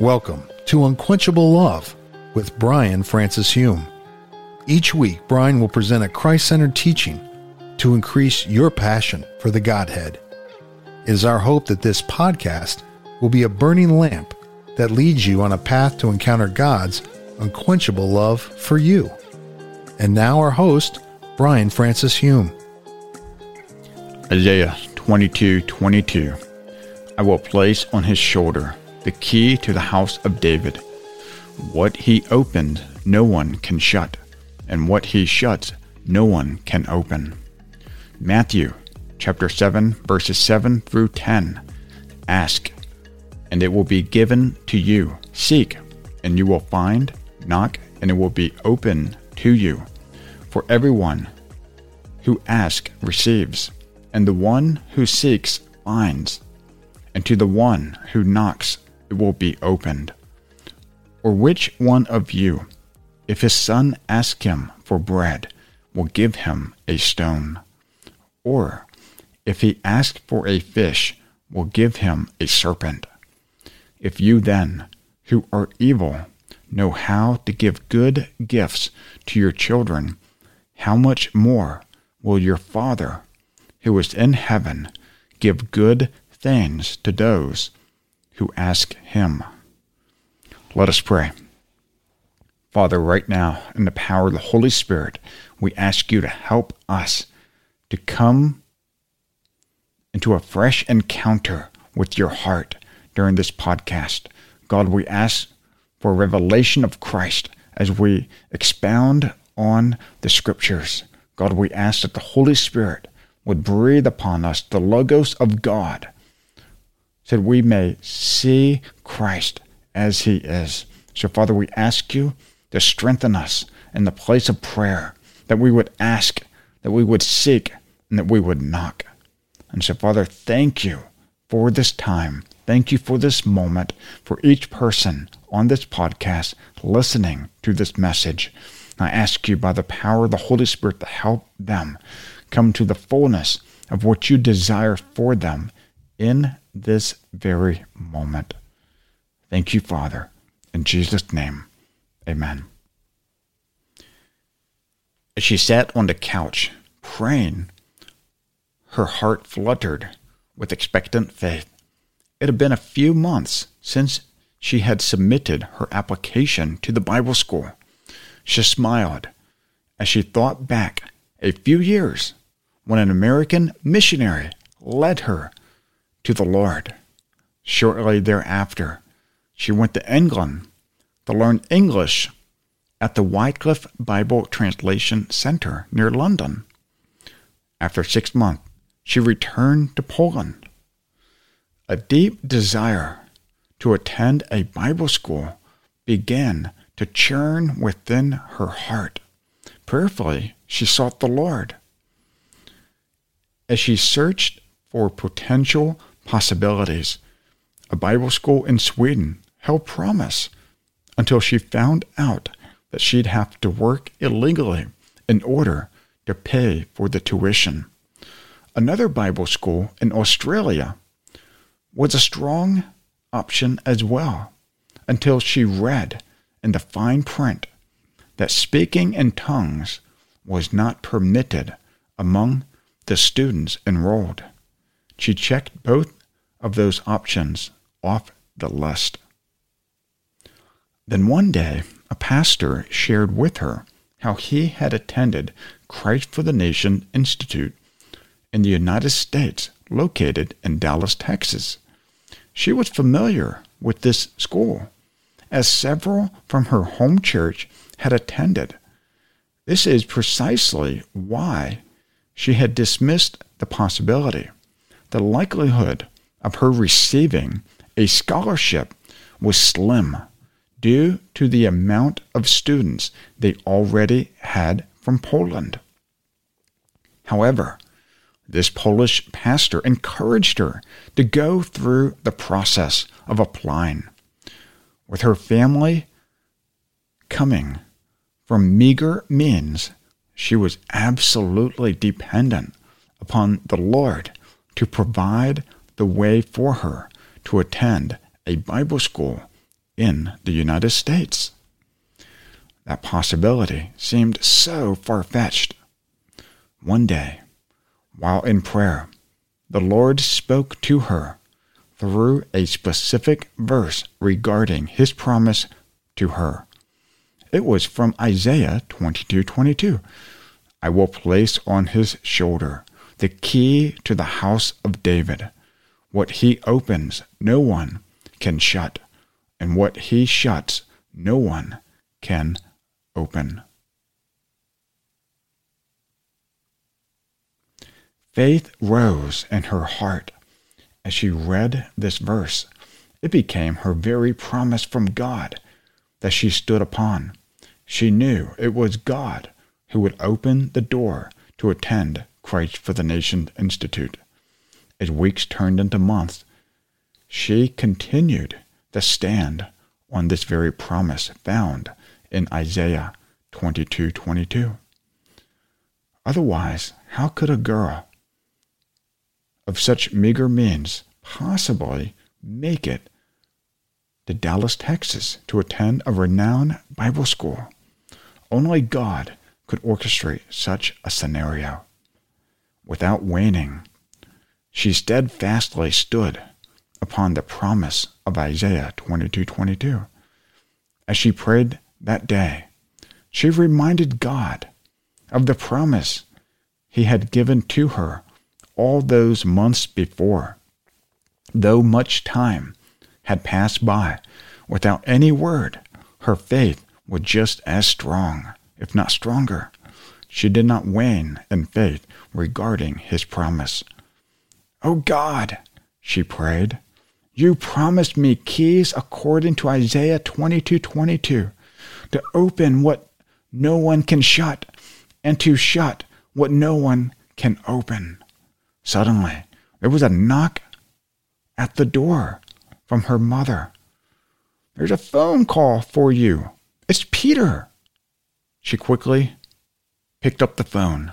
Welcome to Unquenchable Love with Brian Francis Hume. Each week, Brian will present a Christ centered teaching to increase your passion for the Godhead. It is our hope that this podcast will be a burning lamp that leads you on a path to encounter God's unquenchable love for you. And now, our host, Brian Francis Hume. Isaiah 22 22. I will place on his shoulder the key to the house of David. What he opened, no one can shut, and what he shuts, no one can open. Matthew chapter 7 verses 7 through 10. Ask, and it will be given to you. Seek, and you will find. Knock, and it will be open to you. For everyone who asks receives, and the one who seeks finds, and to the one who knocks it will be opened. Or which one of you, if his son asks him for bread, will give him a stone? Or if he asks for a fish, will give him a serpent? If you then, who are evil, know how to give good gifts to your children, how much more will your Father, who is in heaven, give good things to those who ask him. Let us pray. Father, right now, in the power of the Holy Spirit, we ask you to help us to come into a fresh encounter with your heart during this podcast. God, we ask for revelation of Christ as we expound on the scriptures. God, we ask that the Holy Spirit would breathe upon us the Logos of God that we may see Christ as he is. So, Father, we ask you to strengthen us in the place of prayer, that we would ask, that we would seek, and that we would knock. And so, Father, thank you for this time. Thank you for this moment, for each person on this podcast listening to this message. I ask you by the power of the Holy Spirit to help them come to the fullness of what you desire for them in this very moment. Thank you, Father. In Jesus' name, amen. As she sat on the couch, praying, her heart fluttered with expectant faith. It had been a few months since she had submitted her application to the Bible school. She smiled as she thought back a few years when an American missionary led her to the Lord. Shortly thereafter, she went to England to learn English at the Wycliffe Bible Translation Center near London. After six months, she returned to Poland. A deep desire to attend a Bible school began to churn within her heart. Prayerfully, she sought the Lord. As she searched for potential possibilities. A Bible school in Sweden held promise until she found out that she'd have to work illegally in order to pay for the tuition. Another Bible school in Australia was a strong option as well until she read in the fine print that speaking in tongues was not permitted among the students enrolled. She checked both of those options off the list. Then one day, a pastor shared with her how he had attended Christ for the Nation Institute in the United States, located in Dallas, Texas. She was familiar with this school, as several from her home church had attended. This is precisely why she had dismissed the possibility. The likelihood of her receiving a scholarship was slim due to the amount of students they already had from Poland. However, this Polish pastor encouraged her to go through the process of applying. With her family coming from meager means, she was absolutely dependent upon the Lord to provide the way for her to attend a Bible school in the United States. That possibility seemed so far fetched. One day, while in prayer, the Lord spoke to her through a specific verse regarding his promise to her. It was from Isaiah 22:22. I will place on his shoulder the key to the house of David. What he opens, no one can shut, and what he shuts, no one can open. Faith rose in her heart as she read this verse. It became her very promise from God that she stood upon. She knew it was God who would open the door to attend Christ for the Nation Institute. As weeks turned into months, she continued to stand on this very promise found in Isaiah 22:22. Otherwise, how could a girl of such meager means possibly make it to Dallas, Texas to attend a renowned Bible school? Only God could orchestrate such a scenario. Without waning, she steadfastly stood upon the promise of Isaiah 22:22. As she prayed that day, she reminded God of the promise he had given to her all those months before. Though much time had passed by without any word, her faith was just as strong, if not stronger. She did not wane in faith regarding his promise. Oh God, she prayed, you promised me keys according to Isaiah 22:22 to open what no one can shut and to shut what no one can open. Suddenly, there was a knock at the door from her mother. There's a phone call for you. It's Peter. She quickly picked up the phone.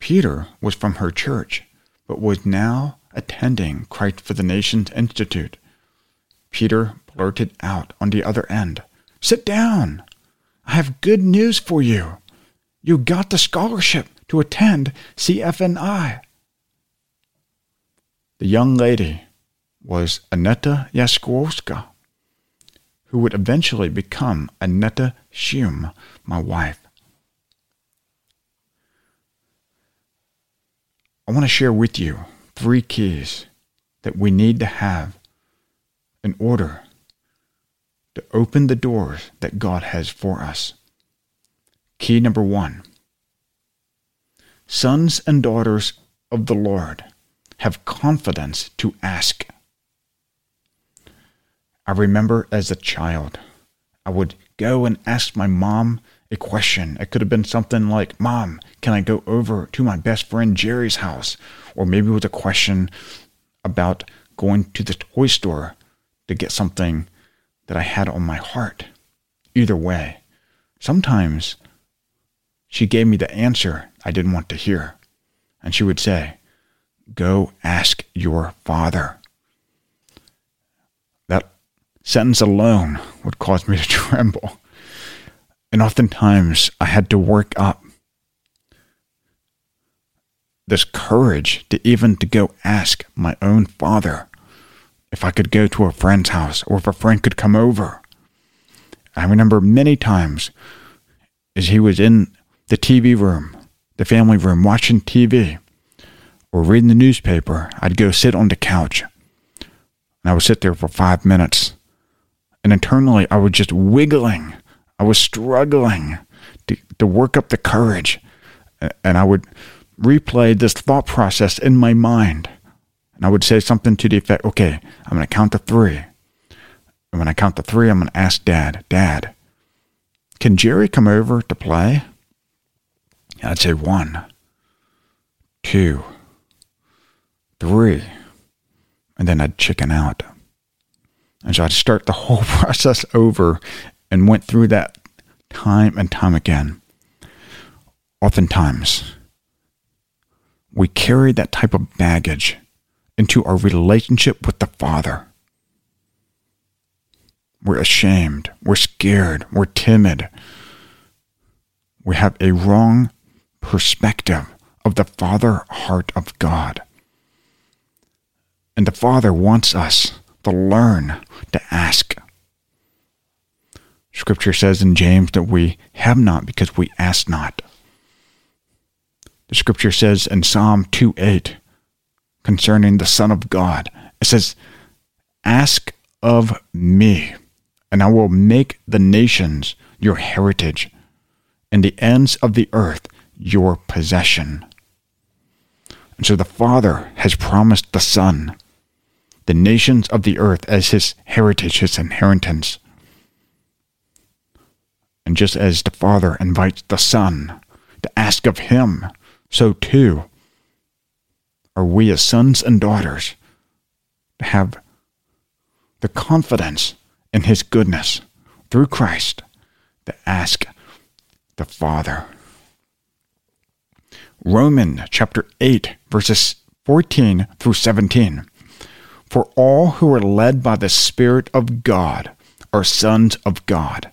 Peter was from her church, but was now attending Christ for the Nations Institute. Peter blurted out on the other end, Sit down. I have good news for you. You got the scholarship to attend CFNI. The young lady was Aneta Jaskowska, who would eventually become Aneta Hume, my wife. I want to share with you three keys that we need to have in order to open the doors that God has for us. Key number one Sons and daughters of the Lord have confidence to ask. I remember as a child, I would go and ask my mom a question. It could have been something like, Mom, can I go over to my best friend Jerry's house? Or maybe it was a question about going to the toy store to get something that I had on my heart. Either way, sometimes she gave me the answer I didn't want to hear. And she would say, Go ask your father. That sentence alone would cause me to tremble. And oftentimes I had to work up this courage to even to go ask my own father if I could go to a friend's house or if a friend could come over. I remember many times as he was in the TV room, the family room, watching TV or reading the newspaper, I'd go sit on the couch. And I would sit there for five minutes. And internally, I was just wiggling. I was struggling to, to work up the courage. And I would replay this thought process in my mind. And I would say something to the effect, okay, I'm going to count to three. And when I count to three, I'm going to ask Dad, Dad, can Jerry come over to play? And I'd say one, two, three. And then I'd chicken out. And so I'd start the whole process over and went through that time and time again. Oftentimes, we carry that type of baggage into our relationship with the Father. we're ashamed, we're scared, we're timid. We have a wrong perspective of the Father heart of God. And the Father wants us to learn to ask. Scripture says in James that we have not because we ask not. The scripture says in Psalm 2 8 concerning the Son of God, it says, Ask of me, and I will make the nations your heritage, and the ends of the earth your possession. And so the Father has promised the Son the nations of the earth as his heritage, his inheritance. And just as the Father invites the Son to ask of him, so too are we as sons and daughters to have the confidence in his goodness through Christ to ask the Father. Romans chapter 8, verses 14 through 17. For all who are led by the Spirit of God are sons of God.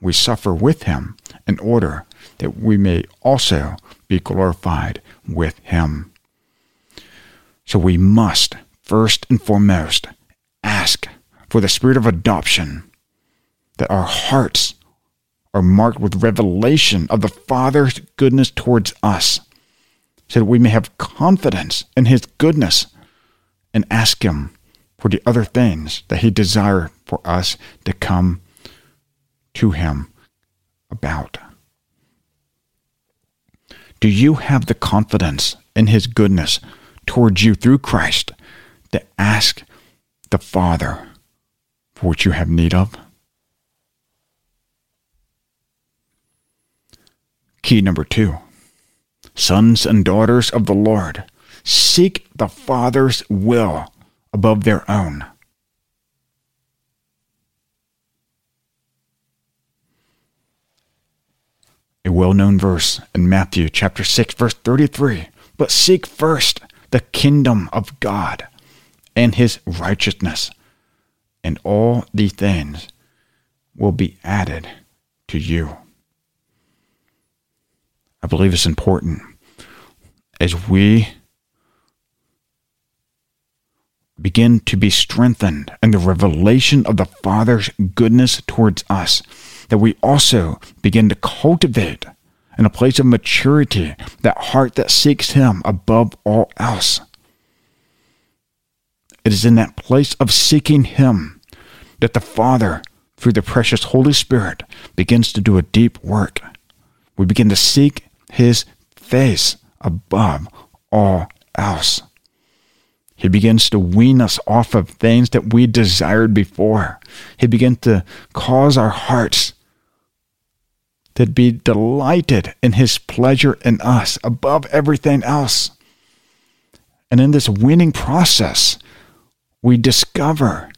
we suffer with him in order that we may also be glorified with him. So we must, first and foremost, ask for the spirit of adoption, that our hearts are marked with revelation of the Father's goodness towards us, so that we may have confidence in his goodness and ask him for the other things that he desired for us to come to him about. Do you have the confidence in his goodness towards you through Christ to ask the Father for what you have need of? Key number two Sons and daughters of the Lord, seek the Father's will above their own. Well known verse in Matthew chapter 6, verse 33 But seek first the kingdom of God and his righteousness, and all these things will be added to you. I believe it's important as we begin to be strengthened in the revelation of the Father's goodness towards us, that we also begin to cultivate in a place of maturity that heart that seeks Him above all else. It is in that place of seeking Him that the Father, through the precious Holy Spirit, begins to do a deep work. We begin to seek His face above all else. He begins to wean us off of things that we desired before. He begins to cause our hearts to be delighted in His pleasure in us above everything else. And in this winning process, we discover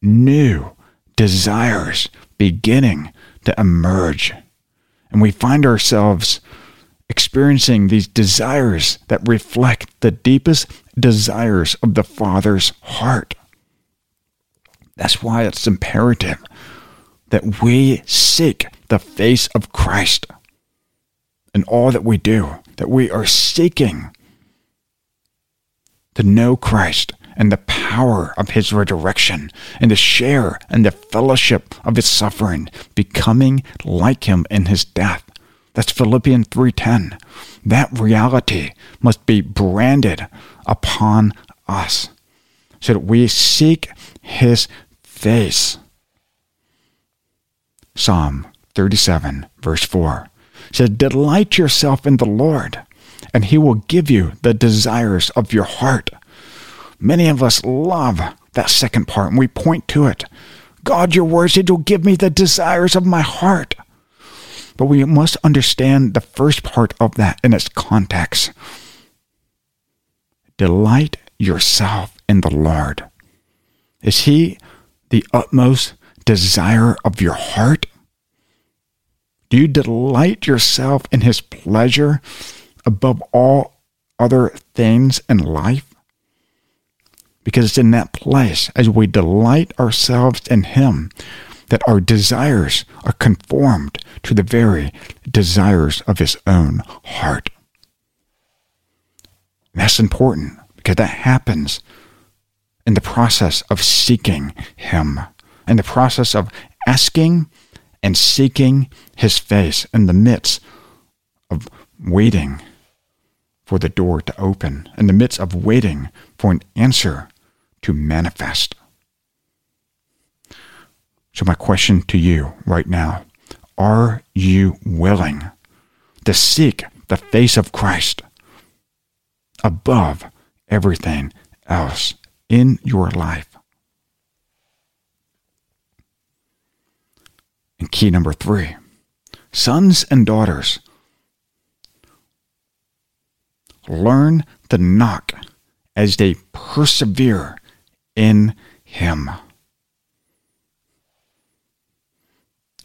new desires beginning to emerge. And we find ourselves experiencing these desires that reflect the deepest desires of the Father's heart. That's why it's imperative that we seek the face of Christ in all that we do, that we are seeking to know Christ and the power of his resurrection and to share in the fellowship of his suffering, becoming like him in his death. That's Philippians 3:10. That reality must be branded upon us so that we seek his face. Psalm 37 verse 4 says, Delight yourself in the Lord, and he will give you the desires of your heart. Many of us love that second part, and we point to it. God, your word said you'll give me the desires of my heart. But we must understand the first part of that in its context. Delight yourself in the Lord. Is He the utmost desire of your heart? Do you delight yourself in His pleasure above all other things in life? Because it's in that place, as we delight ourselves in Him, that our desires are conformed to the very desires of His own heart. And that's important because that happens in the process of seeking Him, in the process of asking and seeking His face in the midst of waiting for the door to open, in the midst of waiting for an answer to manifest. So, my question to you right now are you willing to seek the face of Christ above everything else in your life? And key number three sons and daughters, learn to knock as they persevere in Him.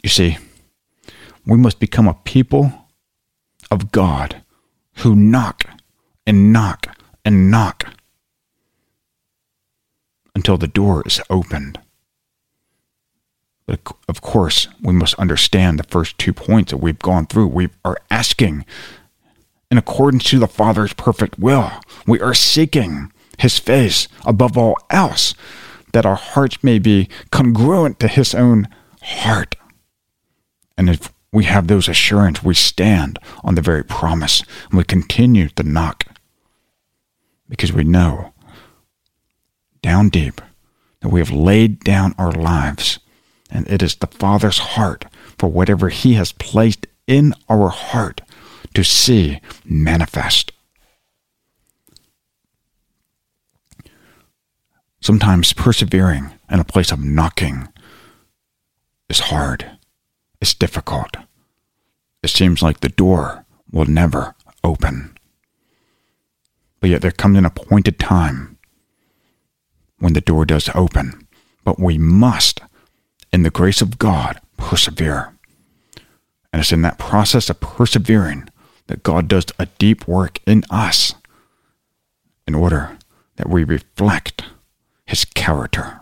You see, we must become a people of God who knock and knock and knock until the door is opened. But of course, we must understand the first two points that we've gone through. We are asking in accordance to the Father's perfect will. We are seeking his face above all else, that our hearts may be congruent to his own heart. And if we have those assurance, we stand on the very promise and we continue to knock because we know down deep that we have laid down our lives and it is the Father's heart for whatever he has placed in our heart to see manifest. Sometimes persevering in a place of knocking is hard. It's difficult. It seems like the door will never open. But yet there comes an appointed time when the door does open. But we must, in the grace of God, persevere. And it's in that process of persevering that God does a deep work in us in order that we reflect his character.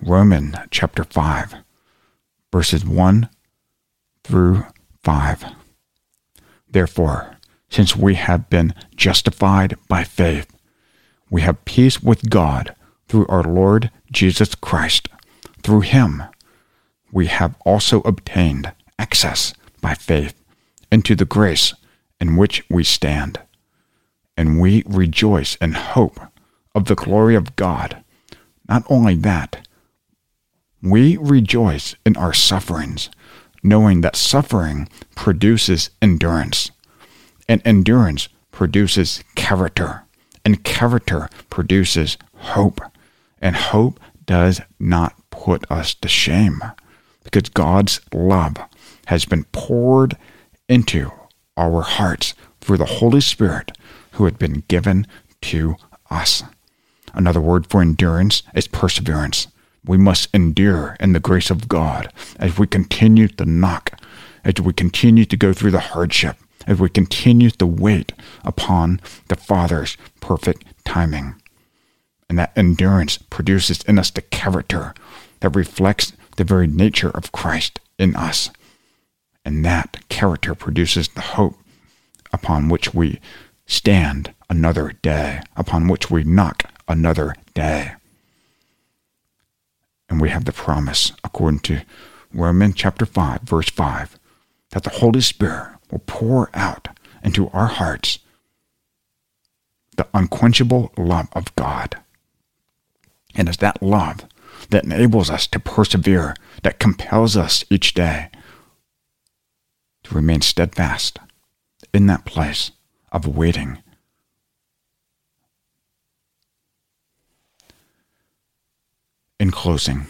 Romans chapter 5, verses 1 through 5. Therefore, since we have been justified by faith, we have peace with God through our Lord Jesus Christ. Through him, we have also obtained access by faith into the grace in which we stand. And we rejoice in hope of the glory of God. Not only that, we rejoice in our sufferings, knowing that suffering produces endurance, and endurance produces character, and character produces hope, and hope does not put us to shame, because God's love has been poured into our hearts through the Holy Spirit who had been given to us. Another word for endurance is perseverance. We must endure in the grace of God as we continue to knock, as we continue to go through the hardship, as we continue to wait upon the Father's perfect timing. And that endurance produces in us the character that reflects the very nature of Christ in us. And that character produces the hope upon which we stand another day, upon which we knock another day. And we have the promise, according to Romans chapter 5, verse 5, that the Holy Spirit will pour out into our hearts the unquenchable love of God. And it's that love that enables us to persevere, that compels us each day to remain steadfast in that place of waiting In closing,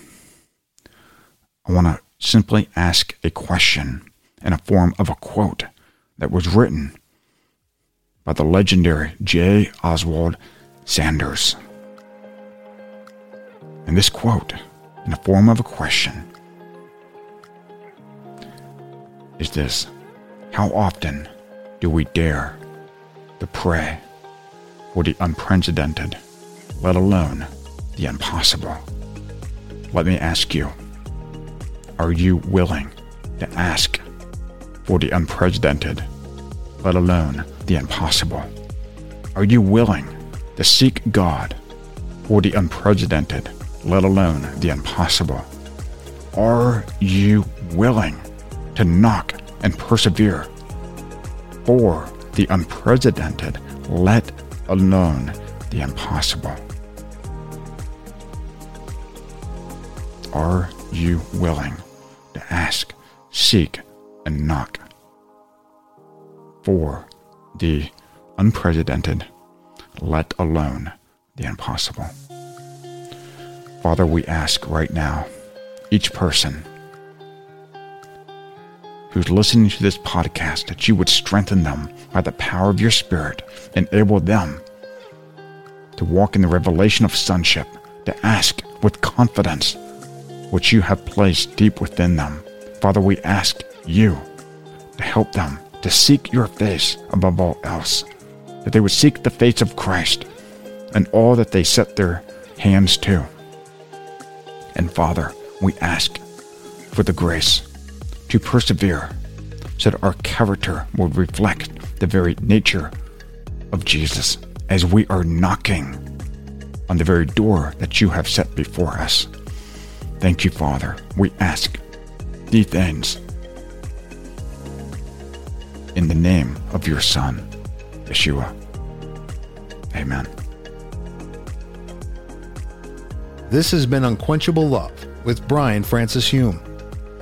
I want to simply ask a question in a form of a quote that was written by the legendary J. Oswald Sanders. And this quote, in the form of a question, is this How often do we dare to pray for the unprecedented, let alone the impossible? Let me ask you are you willing to ask for the unprecedented, let alone the impossible? Are you willing to seek God for the unprecedented, let alone the impossible? Are you willing to knock and persevere for the unprecedented, let alone the impossible? Are you willing to ask, seek, and knock for the unprecedented, let alone the impossible? Father, we ask right now, each person who's listening to this podcast that you would strengthen them by the power of your Spirit, enable them to walk in the revelation of sonship, to ask with confidence what you have placed deep within them. Father, we ask you to help them to seek your face above all else, that they would seek the face of Christ and all that they set their hands to. And Father, we ask for the grace to persevere so that our character will reflect the very nature of Jesus as we are knocking on the very door that you have set before us. Thank you, Father. We ask these things in the name of your Son, Yeshua. Amen. This has been Unquenchable Love with Brian Francis Hume.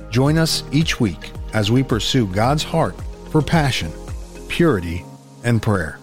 Join us each week as we pursue God's heart for passion, purity, and prayer.